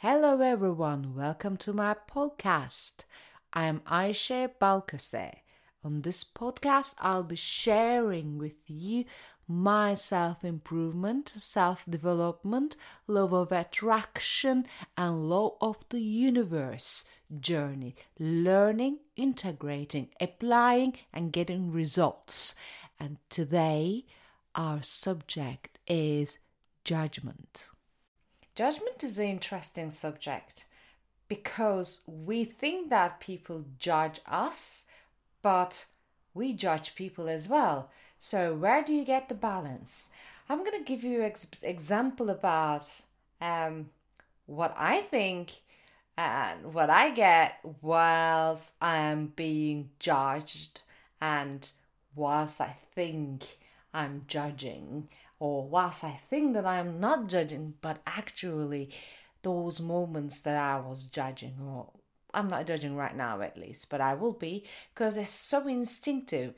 Hello, everyone. Welcome to my podcast. I am Aisha Balkase. On this podcast, I'll be sharing with you my self improvement, self development, love of attraction, and law of the universe journey, learning, integrating, applying, and getting results. And today, our subject is judgment. Judgment is an interesting subject because we think that people judge us, but we judge people as well. So, where do you get the balance? I'm going to give you an ex- example about um, what I think and what I get whilst I am being judged and whilst I think I'm judging or whilst I think that I am not judging, but actually those moments that I was judging, or I'm not judging right now at least, but I will be because it's so instinctive.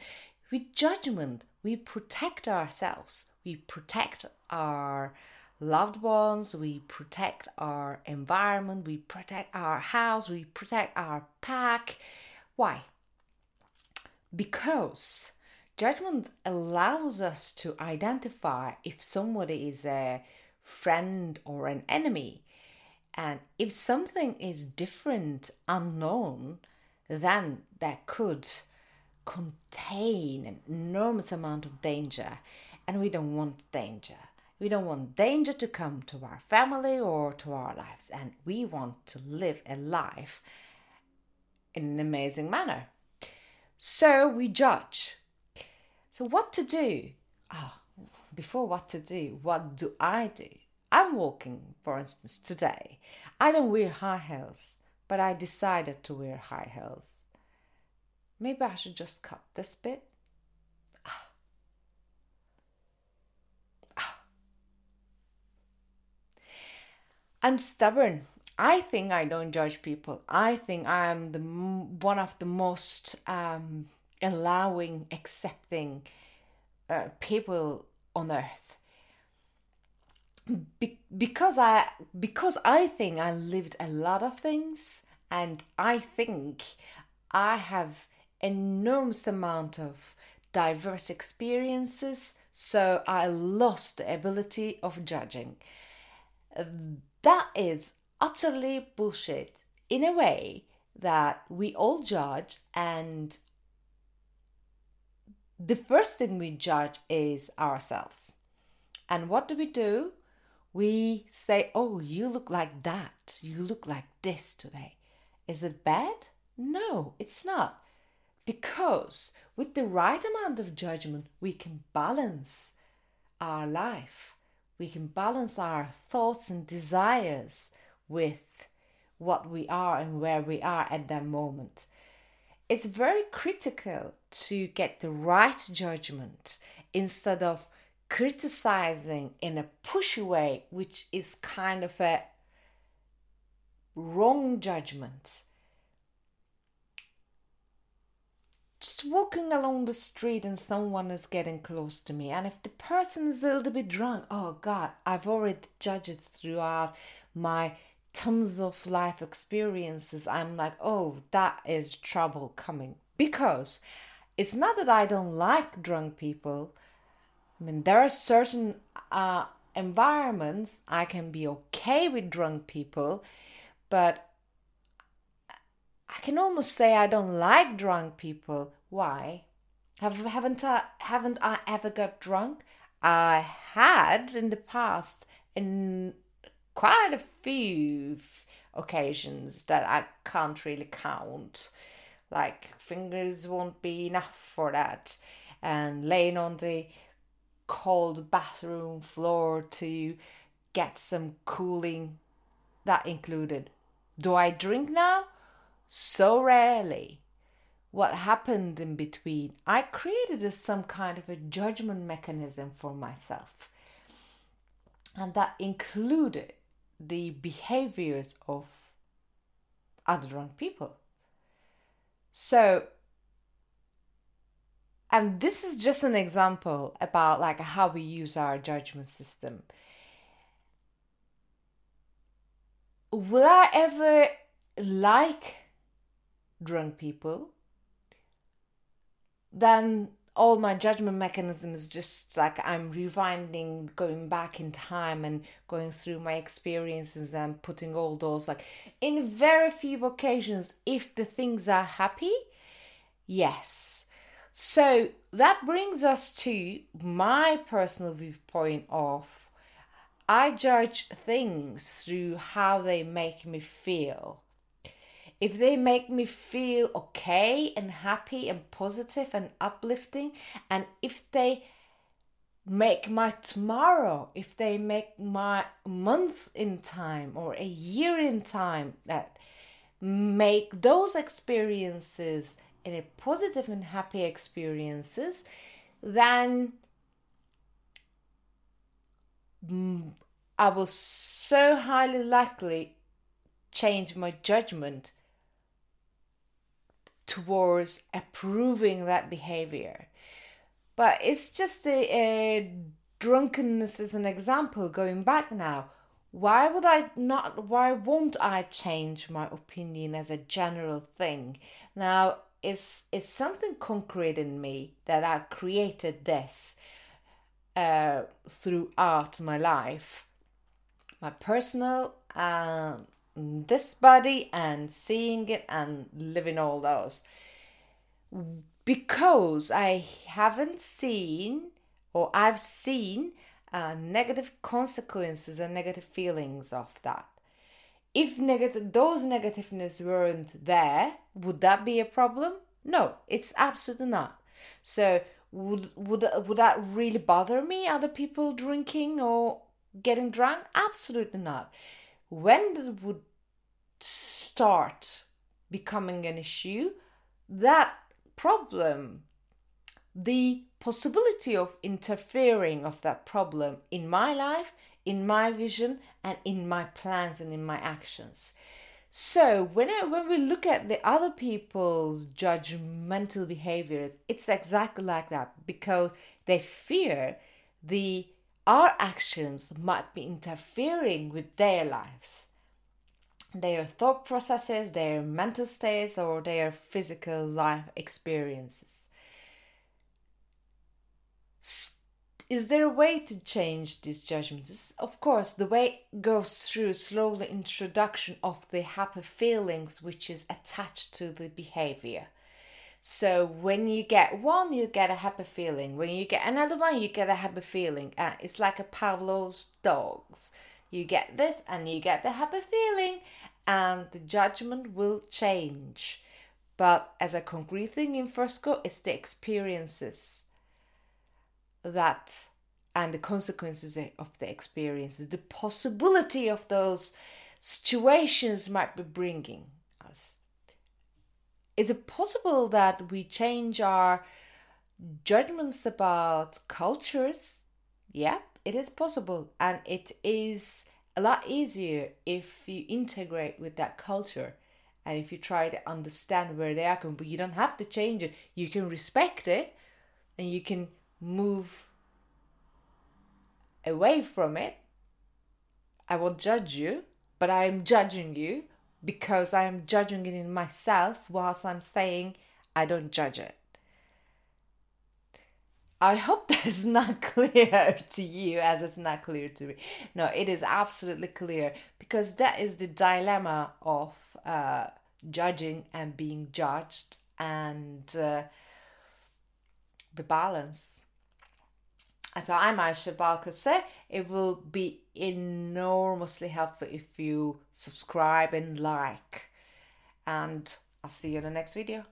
With judgment, we protect ourselves, we protect our loved ones, we protect our environment, we protect our house, we protect our pack. Why? Because Judgment allows us to identify if somebody is a friend or an enemy. And if something is different, unknown, then that could contain an enormous amount of danger. And we don't want danger. We don't want danger to come to our family or to our lives. And we want to live a life in an amazing manner. So we judge so, what to do? Ah, oh, before what to do, what do I do? I'm walking, for instance, today. I don't wear high heels, but I decided to wear high heels. Maybe I should just cut this bit. Ah. Ah. I'm stubborn. I think I don't judge people. I think I am the one of the most um, allowing, accepting uh, people on earth. Be- because I because I think I lived a lot of things and I think I have enormous amount of diverse experiences so I lost the ability of judging. That is utterly bullshit in a way that we all judge and the first thing we judge is ourselves. And what do we do? We say, Oh, you look like that. You look like this today. Is it bad? No, it's not. Because with the right amount of judgment, we can balance our life. We can balance our thoughts and desires with what we are and where we are at that moment it's very critical to get the right judgment instead of criticizing in a pushy way, which is kind of a wrong judgment. Just walking along the street and someone is getting close to me, and if the person is a little bit drunk, oh God, I've already judged throughout my tons of life experiences, I'm like, oh, that is trouble coming. Because it's not that I don't like drunk people. I mean, there are certain uh, environments I can be okay with drunk people, but I can almost say I don't like drunk people. Why? Have haven't I haven't I ever got drunk? I had in the past, in quite a few occasions that I can't really count. Like, fingers won't be enough for that. And laying on the cold bathroom floor to get some cooling, that included. Do I drink now? So rarely. What happened in between? I created a, some kind of a judgment mechanism for myself. And that included the behaviors of other drunk people. So, and this is just an example about like how we use our judgment system. will I ever like drunk people? Then all my judgment mechanisms just like I'm rewinding, going back in time and going through my experiences and putting all those like in very few occasions, if the things are happy, yes. So that brings us to my personal viewpoint of I judge things through how they make me feel if they make me feel okay and happy and positive and uplifting, and if they make my tomorrow, if they make my month in time or a year in time, that make those experiences in a positive and happy experiences, then mm, I will so highly likely change my judgment towards approving that behavior. But it's just a, a drunkenness as an example going back now. Why would I not? Why won't I change my opinion as a general thing? Now, it's, it's something concrete in me that I created this uh, throughout my life, my personal um, this body and seeing it and living all those because I haven't seen or I've seen uh, negative consequences and negative feelings of that. If negative those negativeness weren't there, would that be a problem? No, it's absolutely not. So would would would that really bother me? Other people drinking or getting drunk? Absolutely not. When would start becoming an issue, that problem, the possibility of interfering of that problem in my life, in my vision, and in my plans and in my actions. So when I, when we look at the other people's judgmental behaviors, it's exactly like that because they fear the our actions might be interfering with their lives their thought processes, their mental states, or their physical life experiences. Is there a way to change these judgments? Of course, the way goes through slowly introduction of the happy feelings which is attached to the behavior. So when you get one, you get a happy feeling. When you get another one, you get a happy feeling. Uh, it's like a Pavlov's dogs. You get this and you get the happy feeling, and the judgment will change. But as a concrete thing in Fresco, it's the experiences that and the consequences of the experiences, the possibility of those situations might be bringing us. Is it possible that we change our judgments about cultures? Yeah, it is possible, and it is a lot easier if you integrate with that culture and if you try to understand where they are coming. But you don't have to change it. You can respect it, and you can move away from it. I won't judge you, but I am judging you because I am judging it in myself whilst I'm saying I don't judge it. I hope that's not clear to you as it's not clear to me. No, it is absolutely clear because that is the dilemma of uh, judging and being judged and uh, the balance. So I'm Aisha Balkase. It will be enormously helpful if you subscribe and like. And I'll see you in the next video.